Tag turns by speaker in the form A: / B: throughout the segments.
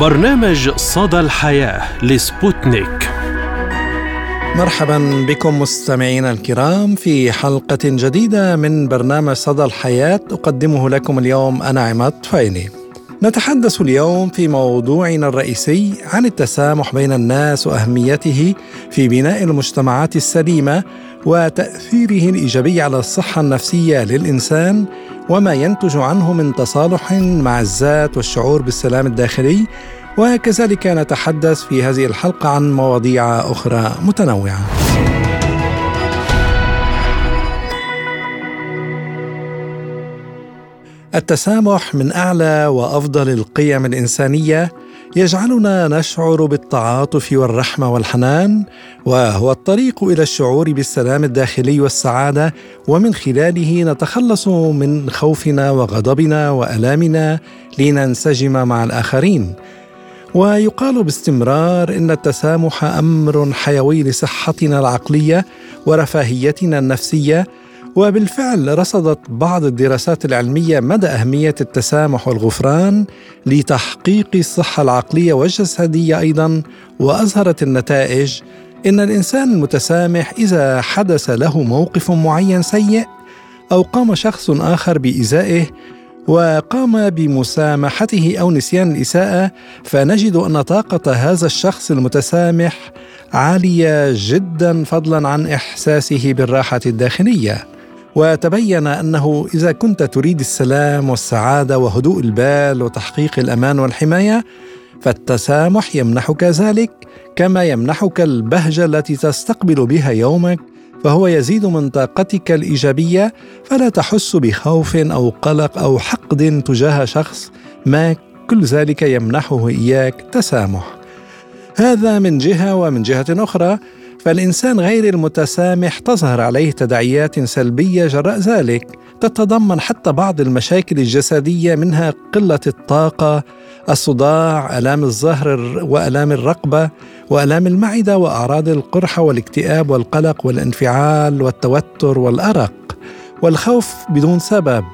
A: برنامج صدى الحياة لسبوتنيك.
B: مرحبا بكم مستمعينا الكرام في حلقة جديدة من برنامج صدى الحياة أقدمه لكم اليوم أنا عماد فايني. نتحدث اليوم في موضوعنا الرئيسي عن التسامح بين الناس وأهميته في بناء المجتمعات السليمة وتاثيره الايجابي على الصحة النفسية للإنسان وما ينتج عنه من تصالح مع الذات والشعور بالسلام الداخلي. وكذلك نتحدث في هذه الحلقة عن مواضيع أخرى متنوعة. التسامح من أعلى وأفضل القيم الإنسانية يجعلنا نشعر بالتعاطف والرحمة والحنان وهو الطريق إلى الشعور بالسلام الداخلي والسعادة ومن خلاله نتخلص من خوفنا وغضبنا وألامنا لننسجم مع الآخرين. ويقال باستمرار إن التسامح أمر حيوي لصحتنا العقلية ورفاهيتنا النفسية وبالفعل رصدت بعض الدراسات العلمية مدى أهمية التسامح والغفران لتحقيق الصحة العقلية والجسدية أيضا وأظهرت النتائج إن الإنسان المتسامح إذا حدث له موقف معين سيء أو قام شخص آخر بإيذائه وقام بمسامحته أو نسيان الإساءة فنجد أن طاقة هذا الشخص المتسامح عالية جدا فضلا عن إحساسه بالراحة الداخلية. وتبين أنه إذا كنت تريد السلام والسعادة وهدوء البال وتحقيق الأمان والحماية فالتسامح يمنحك ذلك كما يمنحك البهجة التي تستقبل بها يومك فهو يزيد من طاقتك الإيجابية فلا تحس بخوف أو قلق أو حقد تجاه شخص ما كل ذلك يمنحه إياك تسامح. هذا من جهة ومن جهة أخرى فالإنسان غير المتسامح تظهر عليه تداعيات سلبية جراء ذلك تتضمن حتى بعض المشاكل الجسدية منها قلة الطاقة الصداع آلام الظهر وآلام الرقبة وآلام المعدة وأعراض القرحة والاكتئاب والقلق والانفعال والتوتر والأرق والخوف بدون سبب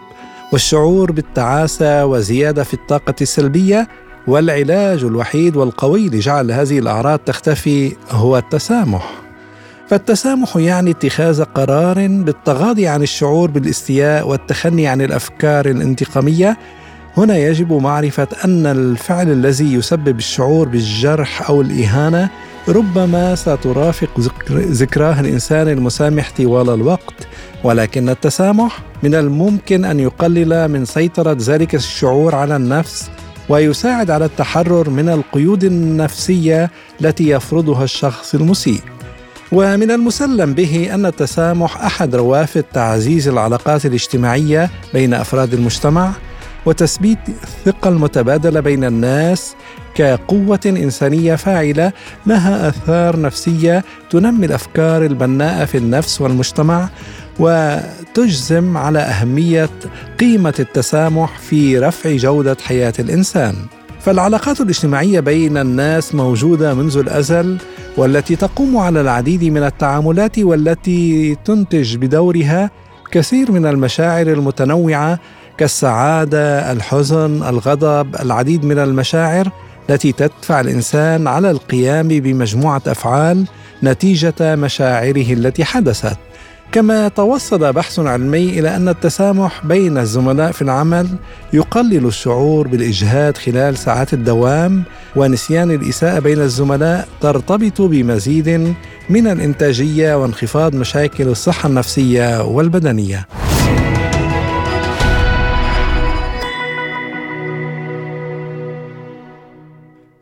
B: والشعور بالتعاسة وزيادة في الطاقة السلبية والعلاج الوحيد والقوي لجعل هذه الأعراض تختفي هو التسامح. فالتسامح يعني اتخاذ قرار بالتغاضي عن الشعور بالاستياء والتخني عن الأفكار الانتقامية. هنا يجب معرفة أن الفعل الذي يسبب الشعور بالجرح أو الإهانة ربما سترافق ذكراه الإنسان المسامح طوال الوقت ولكن التسامح من الممكن أن يقلل من سيطرة ذلك الشعور على النفس ويساعد على التحرر من القيود النفسية التي يفرضها الشخص المسيء. ومن المسلم به أن التسامح أحد روافد تعزيز العلاقات الاجتماعية بين أفراد المجتمع وتثبيت الثقة المتبادلة بين الناس كقوة إنسانية فاعلة لها آثار نفسية تنمي الأفكار البناءة في النفس والمجتمع وتجزم على أهمية قيمة التسامح في رفع جودة حياة الإنسان. فالعلاقات الاجتماعية بين الناس موجودة منذ الأزل والتي تقوم على العديد من التعاملات والتي تنتج بدورها كثير من المشاعر المتنوعة كالسعادة الحزن الغضب العديد من المشاعر التي تدفع الإنسان على القيام بمجموعة أفعال نتيجة مشاعره التي حدثت. كما توصل بحث علمي إلى أن التسامح بين الزملاء في العمل يقلل الشعور بالإجهاد خلال ساعات الدوام ونسيان الإساءة بين الزملاء ترتبط بمزيد من الإنتاجية وانخفاض مشاكل الصحة النفسية والبدنية.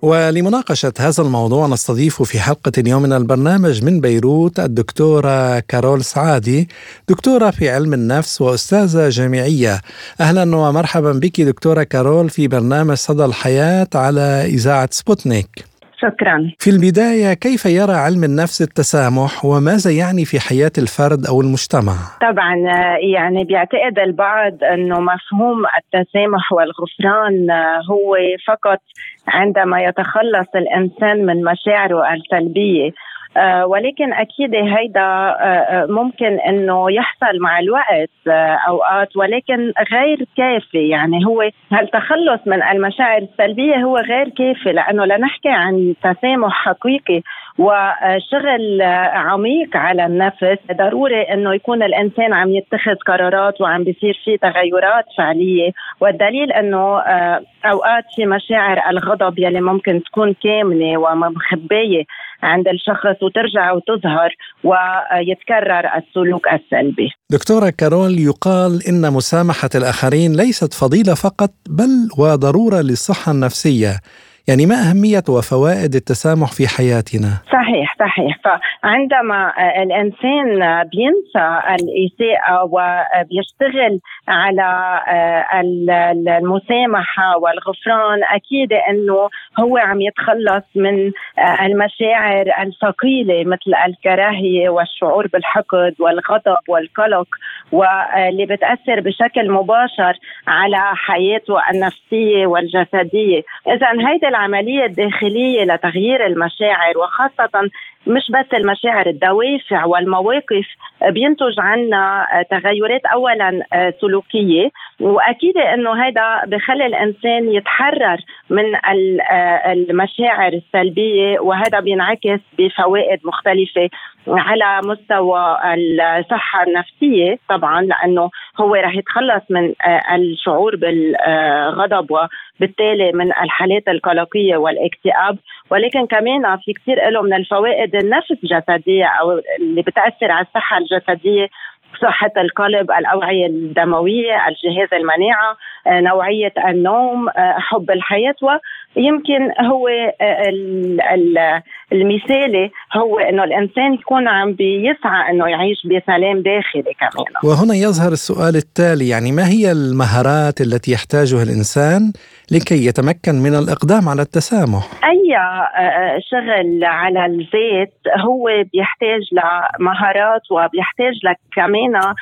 B: ولمناقشة هذا الموضوع نستضيف في حلقة اليوم من البرنامج من بيروت الدكتورة كارول سعادي دكتورة في علم النفس وأستاذة جامعية. أهلا ومرحبا بك دكتورة كارول في برنامج صدى الحياة على إذاعة سبوتنيك.
C: شكرا
B: في البداية كيف يرى علم النفس التسامح وماذا يعني في حياة الفرد أو المجتمع؟
C: طبعا يعني بيعتقد البعض أنه مفهوم التسامح والغفران هو فقط عندما يتخلص الإنسان من مشاعره السلبية ولكن أكيد هيدا ممكن إنه يحصل مع الوقت أوقات ولكن غير كافي. يعني هو التخلص من المشاعر السلبية هو غير كافي لأنه لنحكي عن تسامح حقيقي. وشغل عميق على النفس ضروري إنه يكون الإنسان عم يتخذ قرارات وعم بيصير في تغيرات فعلية والدليل إنه آه، أوقات في مشاعر الغضب يلي ممكن تكون كامنة ومخبية عند الشخص وترجع وتظهر ويتكرر السلوك السلبي.
B: دكتورة كارول يقال إن مسامحة الآخرين ليست فضيلة فقط بل وضرورة للصحة النفسية. يعني ما أهمية وفوائد التسامح في حياتنا؟
C: صحيح صحيح فعندما الإنسان بينسى الإساءة وبيشتغل على المسامحة والغفران أكيد أنه هو عم يتخلص من المشاعر الثقيلة مثل الكراهية والشعور بالحقد والغضب والقلق واللي بتأثر بشكل مباشر على حياته النفسية والجسدية إذا هيدي العملية الداخلية لتغيير المشاعر وخاصة مش بس المشاعر الدوافع والمواقف بينتج عنا تغيرات اولا سلوكية. وأكيد إنه هذا بخلي الإنسان يتحرر من المشاعر السلبية وهذا بينعكس بفوائد مختلفة على مستوى الصحة النفسية طبعا لأنه هو رح يتخلص من الشعور بالغضب وبالتالي من الحالات القلقيه والاكتئاب ولكن كمان في كثير له من الفوائد النفس الجسدية أو اللي بتأثر على الصحة الجسدية صحة القلب الأوعية الدموية الجهاز المناعة آه، نوعية النوم آه، حب الحياة ويمكن هو آه، المثالي هو إنه الإنسان يكون عم بيسعى إنه يعيش بسلام داخلي كمان.
B: وهنا يظهر السؤال التالي يعني ما هي المهارات التي يحتاجها الإنسان لكي يتمكن من الإقدام على التسامح.
C: أي شغل على الذات هو بيحتاج لمهارات وبيحتاج لك كمان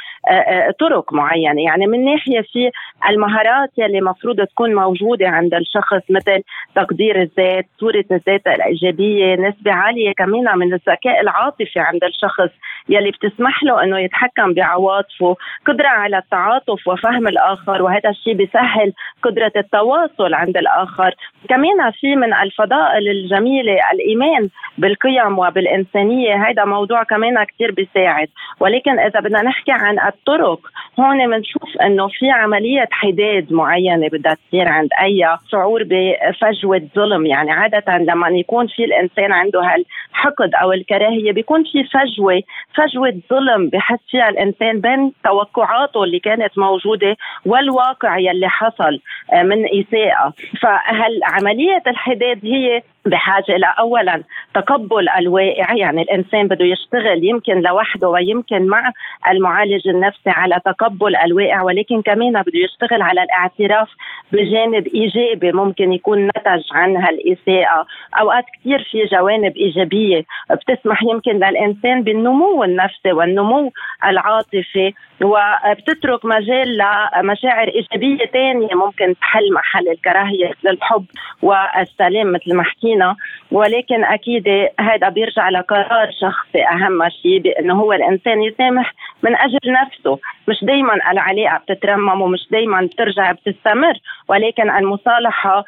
C: طرق معينة. يعني من ناحية في المهارات يلي مفروض تكون موجودة عند الشخص مثل تقدير الذات صورة الذات الإيجابية نسبة عالية كمان من الذكاء العاطفي عند الشخص يلي بتسمح له إنه يتحكم بعواطفه قدرة على التعاطف وفهم الآخر وهذا الشيء بيسهل قدرة التواصل عند الآخر. كمان في من الفضائل الجميلة الإيمان بالقيم وبالإنسانية هذا موضوع كمان كثير بيساعد. ولكن إذا بدنا نحكي عن الطرق. هون بنشوف إنه في عملية حداد معينة بدها تصير عند أي شعور بفجوة ظلم. يعني عادة لما يكون في الإنسان عنده هالحقد أو الكراهية بيكون في فجوة فجوة ظلم بحس فيها الإنسان بين توقعاته اللي كانت موجودة والواقع يلي حصل آه، من إساءة. فهل عملية الحداد هي بحاجة إلى اولا تقبل الواقع؟ يعني الإنسان بده يشتغل يمكن لوحده ويمكن مع المعالج النفسي على تقبل الواقع ولكن كمان بده يشتغل على الاعتراف بجانب إيجابي ممكن يكون نتج عن هالإساءة. أوقات كثير في جوانب إيجابية بتسمح يمكن للإنسان بالنمو النفسي والنمو العاطفي وبتترك مجال لمشاعر إيجابية ثانية ممكن تحل محل الكراهية مثل الحب والسلام مثل ما حكينا. ولكن أكيد هذا بيرجع لقرار شخصي أهم شيء بأنه هو الإنسان يسامح من أجل نفسه. مش دائما العلاقة بتترمم ومش دائما بترجع بتستمر ولكن المصالحة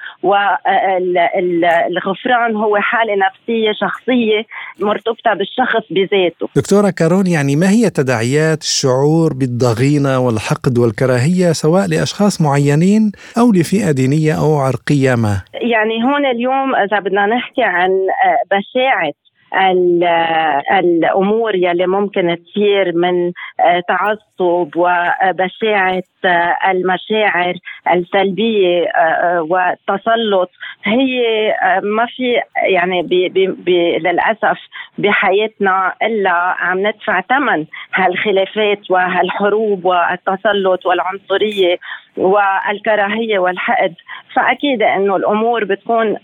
C: والغفران هو حالة نفسية شخصية مرتبطة بالشخص بذاته.
B: دكتورة كارون يعني ما هي تداعيات الشعور بالضغينة والحقد والكراهية سواء لأشخاص معينين أو لفئة دينية أو عرقية ما؟
C: يعني هون اليوم إذا بدنا نحكي عن بشاعة الأمور يلي ممكن تصير من تعصب وبشاعة المشاعر السلبية والتسلط هي ما في يعني بي بي للأسف بحياتنا إلا عم ندفع ثمن هالخلافات وهالحروب والتسلط والعنصرية والكراهية والحقد فأكيد إنه الأمور بتكون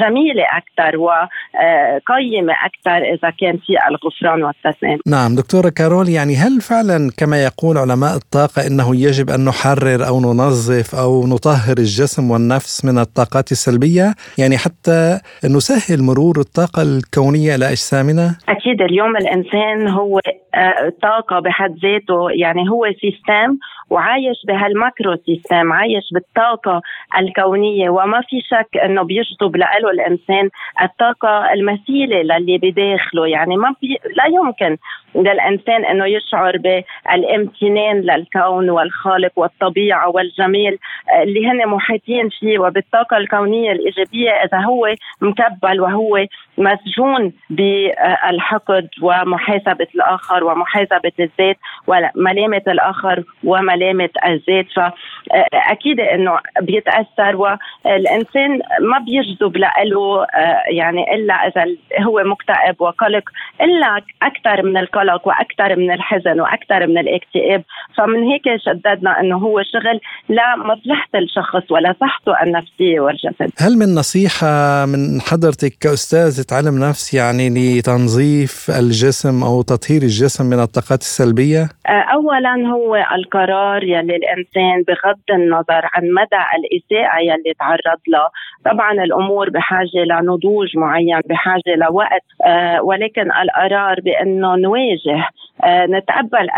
C: جميلة أكثر وقيمه أكثر إذا كان في الغفران والتسامح.
B: نعم دكتورة كارول يعني هل فعلا كما يقول علماء الطاقة إنه يجب أن نحرر أو ننظف أو نطهر الجسم والنفس من الطاقات السلبية. يعني حتى نسهل مرور الطاقة الكونية إلى أجسامنا.
C: أكيد اليوم الإنسان هو آه، طاقة بحد ذاته يعني هو system وعايش بهال macro system عايش بالطاقة الكونية. وما في شك إنه بيجذب له الإنسان الطاقة المثيلة للي بداخله. يعني ما بي لا يمكن للإنسان إنه يشعر بالامتنان للكون والخالق والطبيعة والجمال اللي هن محيطين فيه. وبالطاقة الكونية الإيجابية إذا هو مكبل وهو مسجون بالحقد ومحاسبة الآخر ومحاسبة الذات وملامة الآخر وملامة الذات. فاكيد إنه بيتأثر. والإنسان ما بيجذب له يعني إلا إذا هو مكتئب وقلق إلا أكثر من القلق القلق وأكثر من الحزن وأكثر من الاكتئاب. فمن هيك شددنا إنه هو شغل لمصلحه الشخص ولا صحته النفسية والجسد.
B: هل من نصيحة من حضرتك كاستاذه علم نفس يعني لتنظيف الجسم أو تطهير الجسم من الطاقات السلبية؟
C: آه، اولا هو القرار يلي الإنسان بغض النظر عن مدى الإساءة يلي تعرض له. طبعا الأمور بحاجة لنضوج معين بحاجة لوقت آه، ولكن القرار بأنه نواجه نتقبل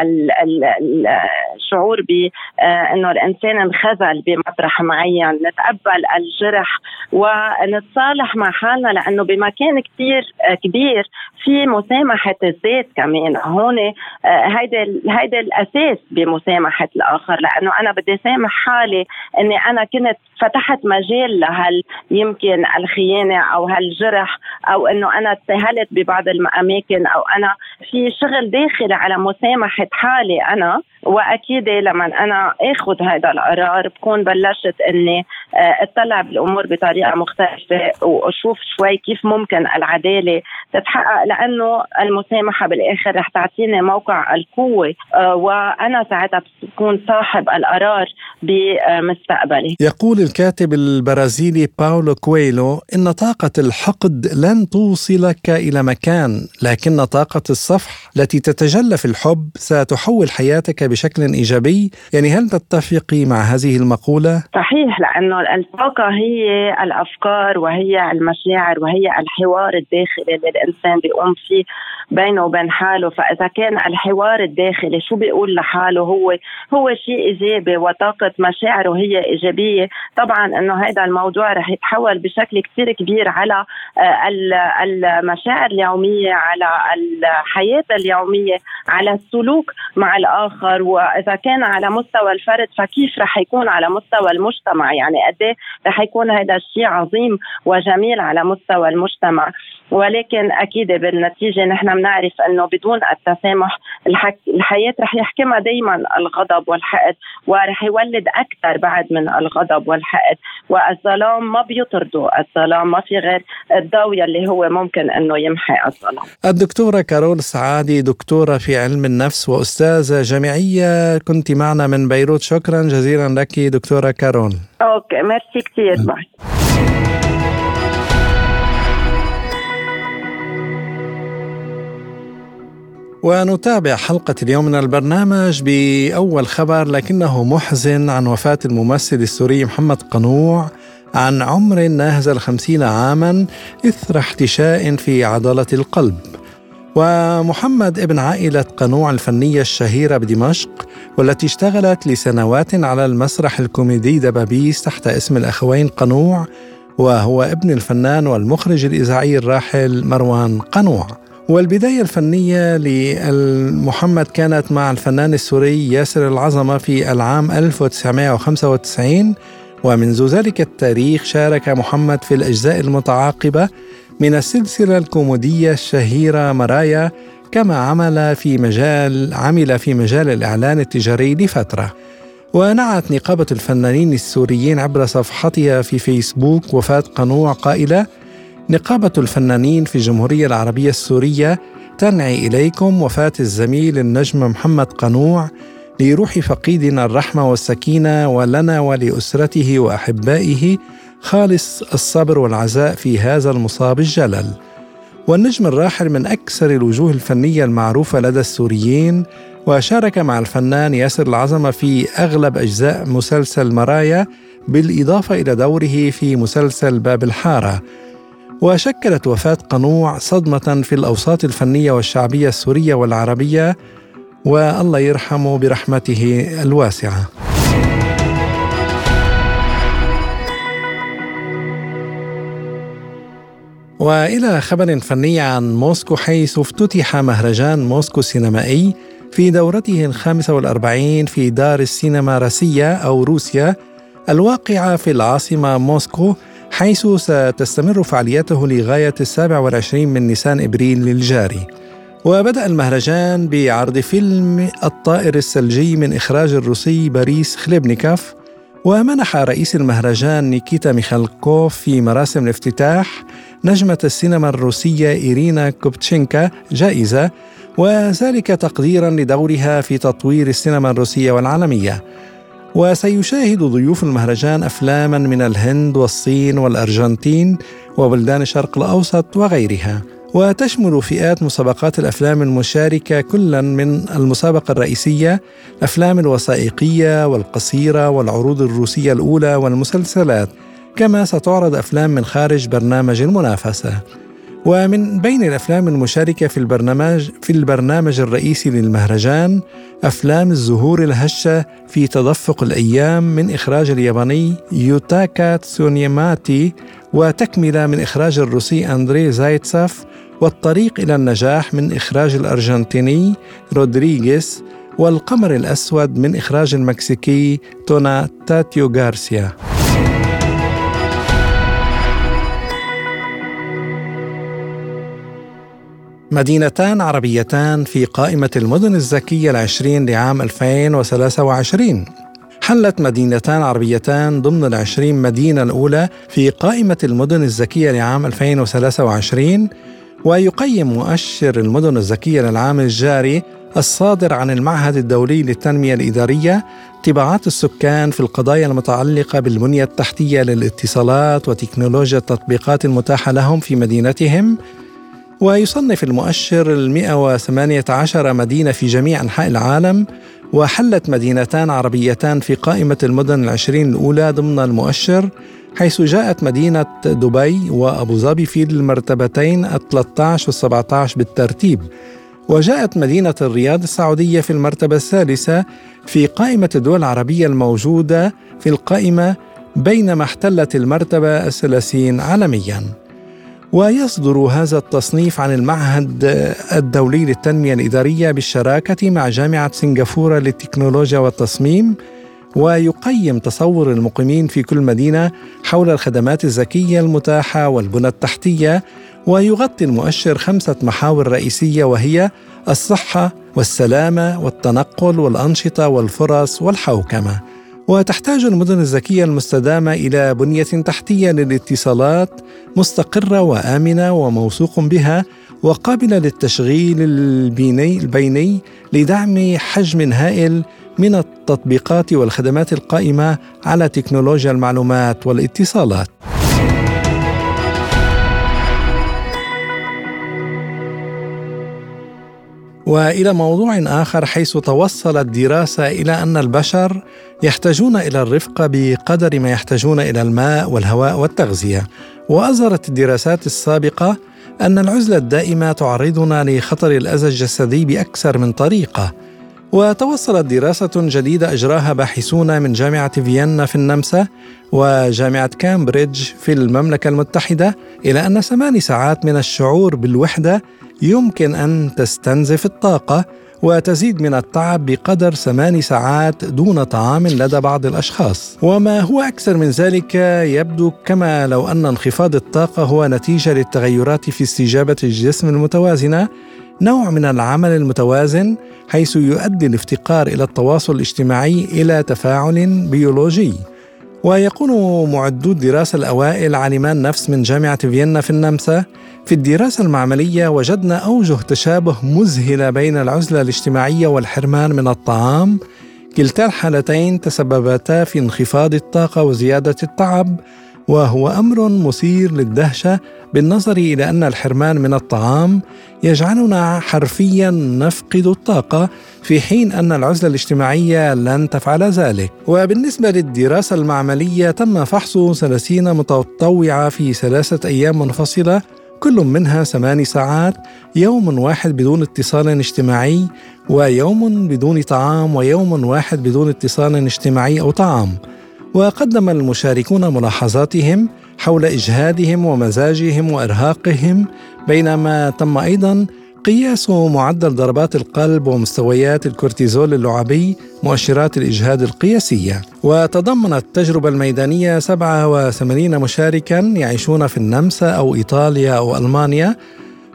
C: الشعور بانه آه، الإنسان انخذل بمطرح معين. نتقبل الجرح ونتصالح مع حالنا لأنه بمكان كثير كبير في مسامحة الذات كمان. هون هيدا هيدا الأساس بمسامحة الآخر لأنه أنا بدي سامح حالي إني أنا كنت فتحت مجال لهال يمكن الخيانة أو هالجرح أو إنه أنا اتهلت ببعض الأماكن أو أنا في شغل داخلي على مسامحة حالي أنا وأكيد لما أنا آخذ هذا القرار بكون بلشت إني آه، أطلع بالأمور بطريقة مختلفة وأشوف شوي كيف ممكن العدالة تتحقق لأنه المسامحة بالآخر رح تعطيني موقع القوة آه، وأنا ساعتها بكون صاحب القرار بمستقبلي.
B: يقول الكاتب البرازيلي باولو كويلو إن طاقة الحقد لن توصلك إلى مكان لكن طاقة الصفح التي تتجلى في الحب ستحول حياتك بشكل إيجابي. يعني هل تتفقي مع هذه المقولة؟
C: صحيح لأنه الطاقه هي الأفكار وهي المشاعر وهي الحوار الداخلي اللي الإنسان بيقوم فيه بينه وبين حاله. فإذا كان الحوار الداخلي شو بيقول لحاله؟ هو هو شيء إيجابي وطاقة مشاعره هي إيجابية. طبعا إنه هذا الموضوع رح يتحول بشكل كثير كبير على آه، المشاعر اليومية على الحياة اليومية. على السلوك مع الآخر. وإذا كان على مستوى الفرد فكيف رح يكون على مستوى المجتمع؟ يعني قد إيه رح يكون هذا الشيء عظيم وجميل على مستوى المجتمع. ولكن أكيد بالنتيجة نحن بنعرف أنه بدون التسامح الحك... الحياة رح يحكمها دائما الغضب والحقد ورح يولد أكثر بعد من الغضب والحقد. والظلام ما بيطردوا الظلام ما في غير الضوء اللي هو ممكن إنه يمحي الظلام.
B: الدكتورة كارول سعادي دكتورة في علم النفس وأستاذة جامعية كنت معنا من بيروت. شكرا جزيلا لك دكتورة كارول.
C: okay merci كثير bye.
B: ونتابع حلقة اليوم من البرنامج بأول خبر لكنه محزن عن وفاة الممثل السوري محمد قنوع عن عمر ناهز الخمسين عاما إثر احتشاء في عضلة القلب. ومحمد ابن عائلة قنوع الفنية الشهيرة بدمشق والتي اشتغلت لسنوات على المسرح الكوميدي دبابيس تحت اسم الأخوين قنوع وهو ابن الفنان والمخرج الإذاعي الراحل مروان قنوع. والبداية الفنية لمحمد كانت مع الفنان السوري ياسر العظمة في العام 1995 ومنذ ذلك التاريخ شارك محمد في الأجزاء المتعاقبة من السلسلة الكوميدية الشهيرة مرايا كما عمل في مجال عمل في مجال الإعلان التجاري لفترة. ونعت نقابة الفنانين السوريين عبر صفحتها في فيسبوك وفاة قنوع قائلة نقابة الفنانين في الجمهورية العربية السورية تنعي إليكم وفاة الزميل النجم محمد قنوع لروح فقيدنا الرحمة والسكينة ولنا ولأسرته وأحبائه خالص الصبر والعزاء في هذا المصاب الجلل. والنجم الراحل من أكثر الوجوه الفنية المعروفة لدى السوريين وشارك مع الفنان ياسر العظمة في أغلب أجزاء مسلسل مرايا بالإضافة إلى دوره في مسلسل باب الحارة. وشكلت وفاة قنوع صدمة في الأوساط الفنية والشعبية السورية والعربية والله يرحمه برحمته الواسعة. وإلى خبر فني عن موسكو حيث افتتح مهرجان موسكو السينمائي في دورته الخامسة والأربعين في دار السينما راسيا أو روسيا الواقعة في العاصمة موسكو حيث ستستمر فعاليته لغاية السابع والعشرين من نيسان إبريل الجاري. وبدأ المهرجان بعرض فيلم الطائر الثلجي من إخراج الروسي بوريس خليبنيكوف ومنح رئيس المهرجان نيكيتا ميخالكوف في مراسم الافتتاح نجمة السينما الروسية إيرينا كوبتشينكا جائزة وذلك تقديرا لدورها في تطوير السينما الروسية والعالمية. وسيشاهد ضيوف المهرجان أفلاما من الهند والصين والأرجنتين وبلدان الشرق الأوسط وغيرها. وتشمل فئات مسابقات الأفلام المشاركة كلا من المسابقة الرئيسية الأفلام الوثائقية والقصيرة والعروض الروسية الأولى والمسلسلات كما ستعرض أفلام من خارج برنامج المنافسة. ومن بين الأفلام المشاركة في البرنامج في البرنامج الرئيسي للمهرجان أفلام الزهور الهشة في تدفق الأيام من إخراج الياباني يوتاكا تسونيماتي وتكملة من إخراج الروسي أندري زايتساف والطريق إلى النجاح من إخراج الأرجنتيني رودريغيز والقمر الأسود من إخراج المكسيكي تونا تاتيو غارسيا. مدينتان عربيتان في قائمة المدن الذكية العشرين لعام 2023 حلت مدينتان عربيتان ضمن العشرين مدينة الأولى في قائمة المدن الذكية لعام 2023 ويقيم مؤشر المدن الذكية للعام الجاري الصادر عن المعهد الدولي للتنمية الإدارية طباعات السكان في القضايا المتعلقة بالبنية التحتية للاتصالات وتكنولوجيا التطبيقات المتاحة لهم في مدينتهم. ويصنف المؤشر ال 118 مدينة في جميع أنحاء العالم وحلت مدينتان عربيتان في قائمة المدن العشرين الأولى ضمن المؤشر حيث جاءت مدينة دبي وأبو ظبي في المرتبتين ال 13 وال 17 بالترتيب. وجاءت مدينة الرياض السعودية في المرتبة الثالثة في قائمة الدول العربية الموجودة في القائمة بينما احتلت المرتبة الثلاثين عالمياً. ويصدر هذا التصنيف عن المعهد الدولي للتنمية الإدارية بالشراكة مع جامعة سنغافورة للتكنولوجيا والتصميم ويقيم تصور المقيمين في كل مدينة حول الخدمات الذكية المتاحة والبنى التحتية ويغطي المؤشر خمسة محاور رئيسية وهي الصحة والسلامة والتنقل والأنشطة والفرص والحوكمة. وتحتاج المدن الذكية المستدامة إلى بنية تحتية للاتصالات مستقرة وآمنة وموثوق بها وقابلة للتشغيل البيني, البيني لدعم حجم هائل من التطبيقات والخدمات القائمة على تكنولوجيا المعلومات والاتصالات. وإلى موضوع آخر حيث توصلت دراسة إلى أن البشر يحتاجون إلى الرفقه بقدر ما يحتاجون إلى الماء والهواء والتغذية. وأظهرت الدراسات السابقة أن العزلة الدائمة تعرضنا لخطر الأذى الجسدي بأكثر من طريقة. وتوصلت دراسة جديدة أجراها باحثون من جامعة فيينا في النمسا وجامعة كامبريدج في المملكة المتحدة إلى أن ثماني ساعات من الشعور بالوحدة يمكن أن تستنزف الطاقة وتزيد من التعب بقدر ثمان ساعات دون طعام لدى بعض الأشخاص. وما هو أكثر من ذلك يبدو كما لو أن انخفاض الطاقة هو نتيجة للتغيرات في استجابة الجسم المتوازنة نوع من العمل المتوازن حيث يؤدي الافتقار إلى التواصل الاجتماعي إلى تفاعل بيولوجي. ويقول معدو الدراسة الأوائل عالمان نفس من جامعة فيينا في النمسا. في الدراسة المعملية وجدنا أوجه تشابه مذهلة بين العزلة الاجتماعية والحرمان من الطعام. كلتا الحالتين تسببتا في انخفاض الطاقة وزيادة التعب. وهو أمر مثير للدهشة بالنظر إلى أن الحرمان من الطعام يجعلنا حرفيا نفقد الطاقة في حين أن العزلة الاجتماعية لن تفعل ذلك. وبالنسبة للدراسة المعملية تم فحص 30 متطوعة في ثلاثة أيام منفصلة كل منها ثماني ساعات يوم واحد بدون اتصال اجتماعي ويوم بدون طعام ويوم واحد بدون اتصال اجتماعي أو طعام. وقدم المشاركون ملاحظاتهم حول إجهادهم ومزاجهم وإرهاقهم بينما تم أيضا قياس معدل ضربات القلب ومستويات الكورتيزول اللعابي مؤشرات الإجهاد القياسية. وتضمنت التجربة الميدانية 87 مشاركا يعيشون في النمسا أو إيطاليا أو ألمانيا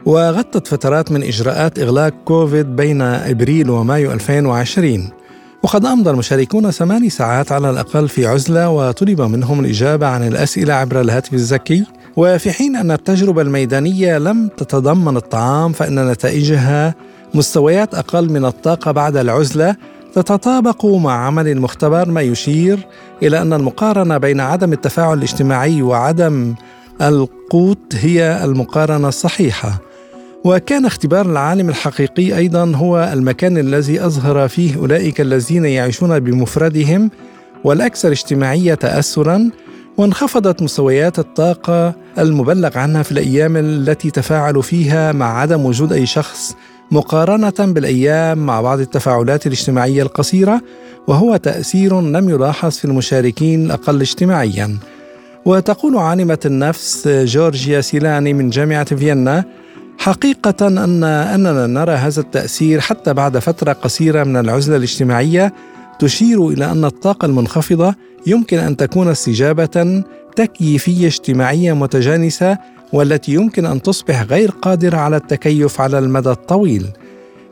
B: وغطت فترات من إجراءات إغلاق كوفيد بين إبريل ومايو 2020 وقد أمضى المشاركون ثماني ساعات على الأقل في عزلة وطلب منهم الإجابة عن الأسئلة عبر الهاتف الذكي. وفي حين أن التجربة الميدانية لم تتضمن الطعام فإن نتائجها مستويات أقل من الطاقة بعد العزلة تتطابق مع عمل المختبر ما يشير إلى أن المقارنة بين عدم التفاعل الاجتماعي وعدم القوت هي المقارنة الصحيحة. وكان اختبار العالم الحقيقي أيضا هو المكان الذي أظهر فيه أولئك الذين يعيشون بمفردهم والأكثر اجتماعية تاثرا وانخفضت مستويات الطاقة المبلغ عنها في الأيام التي تفاعلوا فيها مع عدم وجود أي شخص مقارنة بالأيام مع بعض التفاعلات الاجتماعية القصيرة وهو تأثير لم يلاحظ في المشاركين الأقل اجتماعيا. وتقول عالمة النفس جورجيا سيلاني من جامعة فيينا حقيقة أن أننا نرى هذا التأثير حتى بعد فترة قصيرة من العزلة الاجتماعية تشير إلى أن الطاقة المنخفضة يمكن أن تكون استجابة تكييفية اجتماعية متجانسة والتي يمكن أن تصبح غير قادرة على التكيف على المدى الطويل.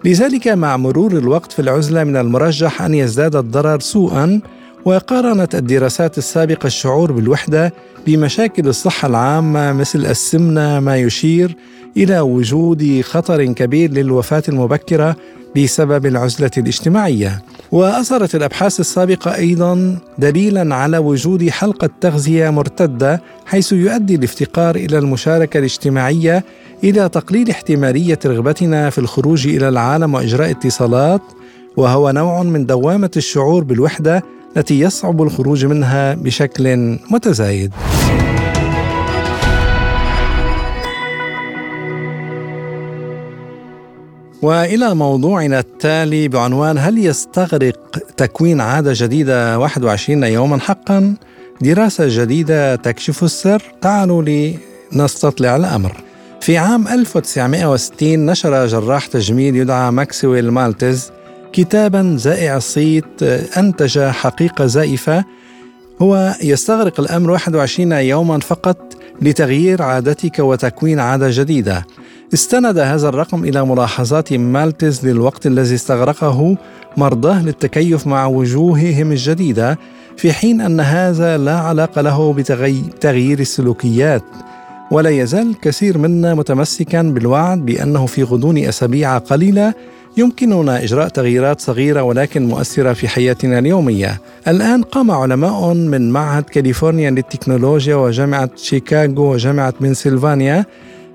B: لذلك مع مرور الوقت في العزلة من المرجح أن يزداد الضرر سوءا وقارنت الدراسات السابقة الشعور بالوحدة بمشاكل الصحة العامة مثل السمنة ما يشير إلى وجود خطر كبير للوفاة المبكرة بسبب العزلة الاجتماعية. وأظهرت الأبحاث السابقة أيضا دليلا على وجود حلقة تغذية مرتدة حيث يؤدي الافتقار إلى المشاركة الاجتماعية إلى تقليل احتمالية رغبتنا في الخروج إلى العالم وإجراء اتصالات وهو نوع من دوامة الشعور بالوحدة التي يصعب الخروج منها بشكل متزايد. وإلى موضوعنا التالي بعنوان هل يستغرق تكوين عادة جديدة 21 يوما حقا؟ دراسة جديدة تكشف السر، تعالوا لنستطلع الأمر. في عام 1960 نشر جراح تجميل يدعى ماكسويل مالتز كتابا زائع الصيت أنتج حقيقة زائفة هو يستغرق الأمر 21 يوما فقط لتغيير عادتك وتكوين عادة جديدة. استند هذا الرقم إلى ملاحظات مالتز للوقت الذي استغرقه مرضاه للتكيف مع وجوههم الجديدة في حين أن هذا لا علاقة له بتغيير السلوكيات ولا يزال كثير منا متمسكا بالوعد بأنه في غضون أسابيع قليلة يمكننا إجراء تغييرات صغيرة ولكن مؤثرة في حياتنا اليومية. الآن قام علماء من معهد كاليفورنيا للتكنولوجيا وجامعة شيكاغو وجامعة بنسلفانيا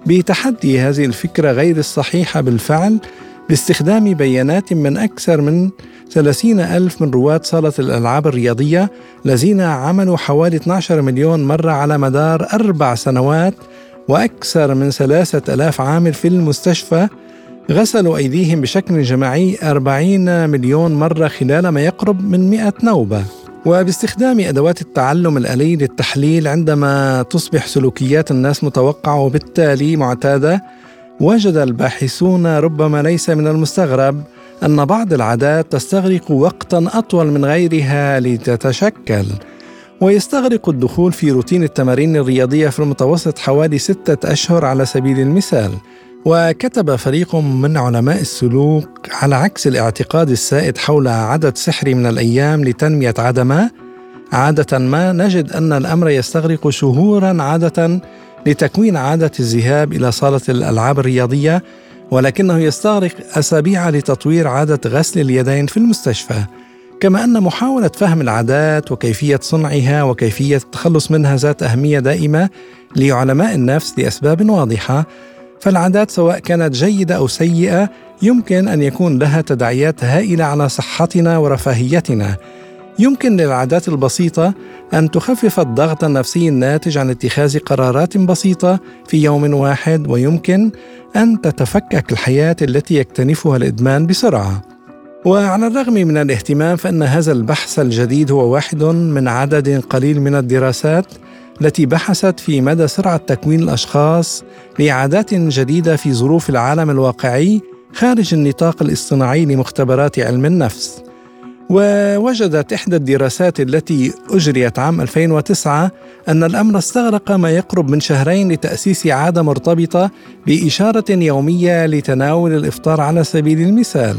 B: بتحدي هذه الفكرة غير الصحيحة بالفعل باستخدام بيانات من أكثر من 30 ألف من رواد صالة الألعاب الرياضية الذين عملوا حوالي 12 مليون مرة على مدار أربع سنوات وأكثر من ثلاثة ألاف عامل في المستشفى غسلوا أيديهم بشكل جماعي 40 مليون مرة خلال ما يقرب من 100 نوبة. وباستخدام أدوات التعلم الآلي للتحليل عندما تصبح سلوكيات الناس متوقعة وبالتالي معتادة وجد الباحثون ربما ليس من المستغرب أن بعض العادات تستغرق وقتا أطول من غيرها لتتشكل. ويستغرق الدخول في روتين التمارين الرياضية في المتوسط حوالي ستة أشهر على سبيل المثال. وكتب فريق من علماء السلوك على عكس الاعتقاد السائد حول عدد سحري من الأيام لتنمية عاده ما عادة ما نجد أن الأمر يستغرق شهورا عادة لتكوين عادة الذهاب إلى صالة الألعاب الرياضية ولكنه يستغرق أسابيع لتطوير عادة غسل اليدين في المستشفى. كما أن محاولة فهم العادات وكيفية صنعها وكيفية التخلص منها ذات أهمية دائمة لعلماء النفس لأسباب واضحة فالعادات سواء كانت جيدة أو سيئة يمكن أن يكون لها تداعيات هائلة على صحتنا ورفاهيتنا. يمكن للعادات البسيطة أن تخفف الضغط النفسي الناتج عن اتخاذ قرارات بسيطة في يوم واحد ويمكن أن تتفكك الحياة التي يكتنفها الإدمان بسرعة. وعلى الرغم من الاهتمام فإن هذا البحث الجديد هو واحد من عدد قليل من الدراسات التي بحثت في مدى سرعة تكوين الأشخاص لعادات جديدة في ظروف العالم الواقعي خارج النطاق الاصطناعي لمختبرات علم النفس. ووجدت إحدى الدراسات التي أجريت عام 2009 أن الأمر استغرق ما يقرب من شهرين لتأسيس عادة مرتبطة بإشارة يومية لتناول الإفطار على سبيل المثال.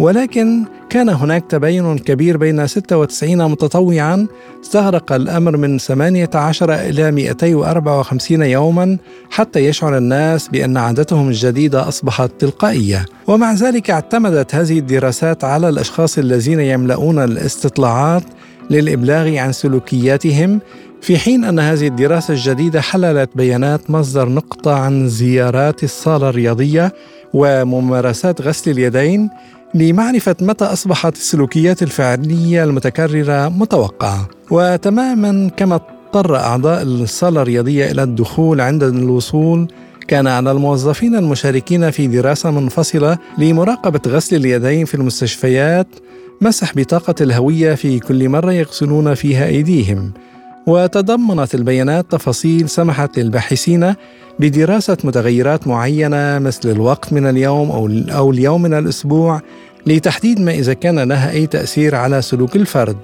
B: ولكن كان هناك تباين كبير بين 96 متطوعا استغرق الأمر من 18 إلى 254 يوما حتى يشعر الناس بأن عادتهم الجديدة أصبحت تلقائية. ومع ذلك اعتمدت هذه الدراسات على الأشخاص الذين يملؤون الاستطلاعات للإبلاغ عن سلوكياتهم في حين أن هذه الدراسة الجديدة حللت بيانات مصدر نقطة عن زيارات الصالة الرياضية وممارسات غسل اليدين لمعرفة متى أصبحت السلوكيات الفعلية المتكررة متوقعة. وتماما كما اضطر أعضاء الصالة الرياضية إلى الدخول عند الوصول كان على الموظفين المشاركين في دراسة منفصلة لمراقبة غسل اليدين في المستشفيات مسح بطاقة الهوية في كل مرة يغسلون فيها أيديهم. وتضمنت البيانات تفاصيل سمحت للباحثين بدراسة متغيرات معينة مثل الوقت من اليوم أو, اليوم من الأسبوع لتحديد ما إذا كان لها أي تأثير على سلوك الفرد.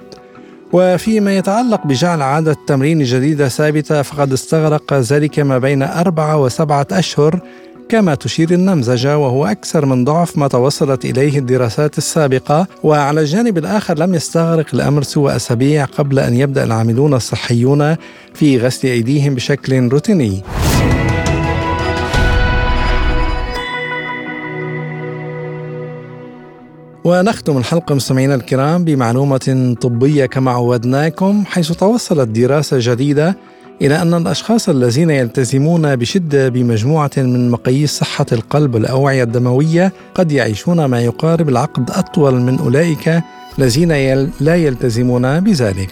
B: وفيما يتعلق بجعل عادة تمرين جديدة ثابتة فقد استغرق ذلك ما بين أربعة وسبعة أشهر كما تشير النمذجة وهو أكثر من ضعف ما توصلت إليه الدراسات السابقة. وعلى الجانب الآخر لم يستغرق الأمر سوى أسابيع قبل أن يبدأ العاملون الصحيون في غسل أيديهم بشكل روتيني. ونختم الحلقة مستمعينا الكرام بمعلومة طبية كما عودناكم حيث توصلت دراسة جديدة إلى أن الأشخاص الذين يلتزمون بشدة بمجموعة من مقاييس صحة القلب والأوعية الدموية قد يعيشون ما يقارب العقد أطول من أولئك الذين لا يلتزمون بذلك.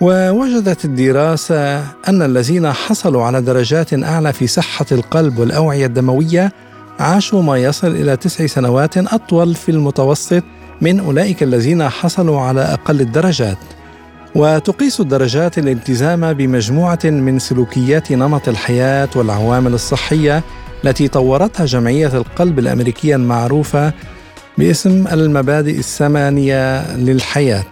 B: ووجدت الدراسة أن الذين حصلوا على درجات أعلى في صحة القلب والأوعية الدموية عاشوا ما يصل إلى تسع سنوات أطول في المتوسط من أولئك الذين حصلوا على أقل الدرجات. وتقيس الدرجات الالتزام بمجموعة من سلوكيات نمط الحياة والعوامل الصحية التي طورتها جمعية القلب الأمريكية المعروفة باسم المبادئ الثمانية للحياة.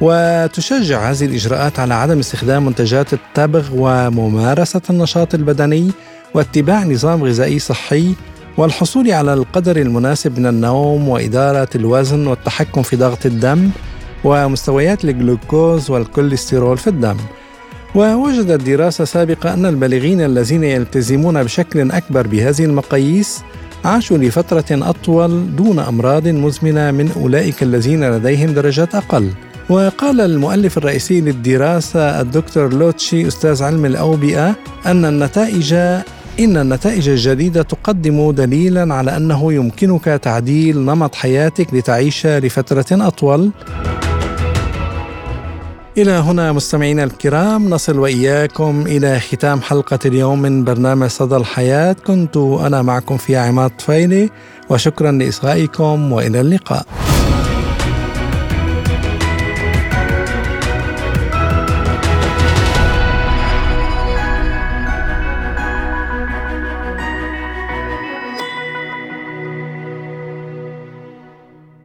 B: وتشجع هذه الإجراءات على عدم استخدام منتجات التبغ وممارسة النشاط البدني واتباع نظام غذائي صحي والحصول على القدر المناسب من النوم وإدارة الوزن والتحكم في ضغط الدم ومستويات الجلوكوز والكوليسترول في الدم. ووجدت دراسة سابقة أن البالغين الذين يلتزمون بشكل أكبر بهذه المقاييس عاشوا لفترة أطول دون أمراض مزمنة من أولئك الذين لديهم درجات أقل. وقال المؤلف الرئيسي للدراسة الدكتور لوتشي أستاذ علم الأوبئة أن النتائج إن النتائج الجديدة تقدم دليلا على أنه يمكنك تعديل نمط حياتك لتعيش لفترة أطول. إلى هنا مستمعينا الكرام نصل وإياكم إلى ختام حلقة اليوم من برنامج صدى الحياة. كنت أنا معكم في عماد طفيلي وشكرا لإصغائكم وإلى اللقاء.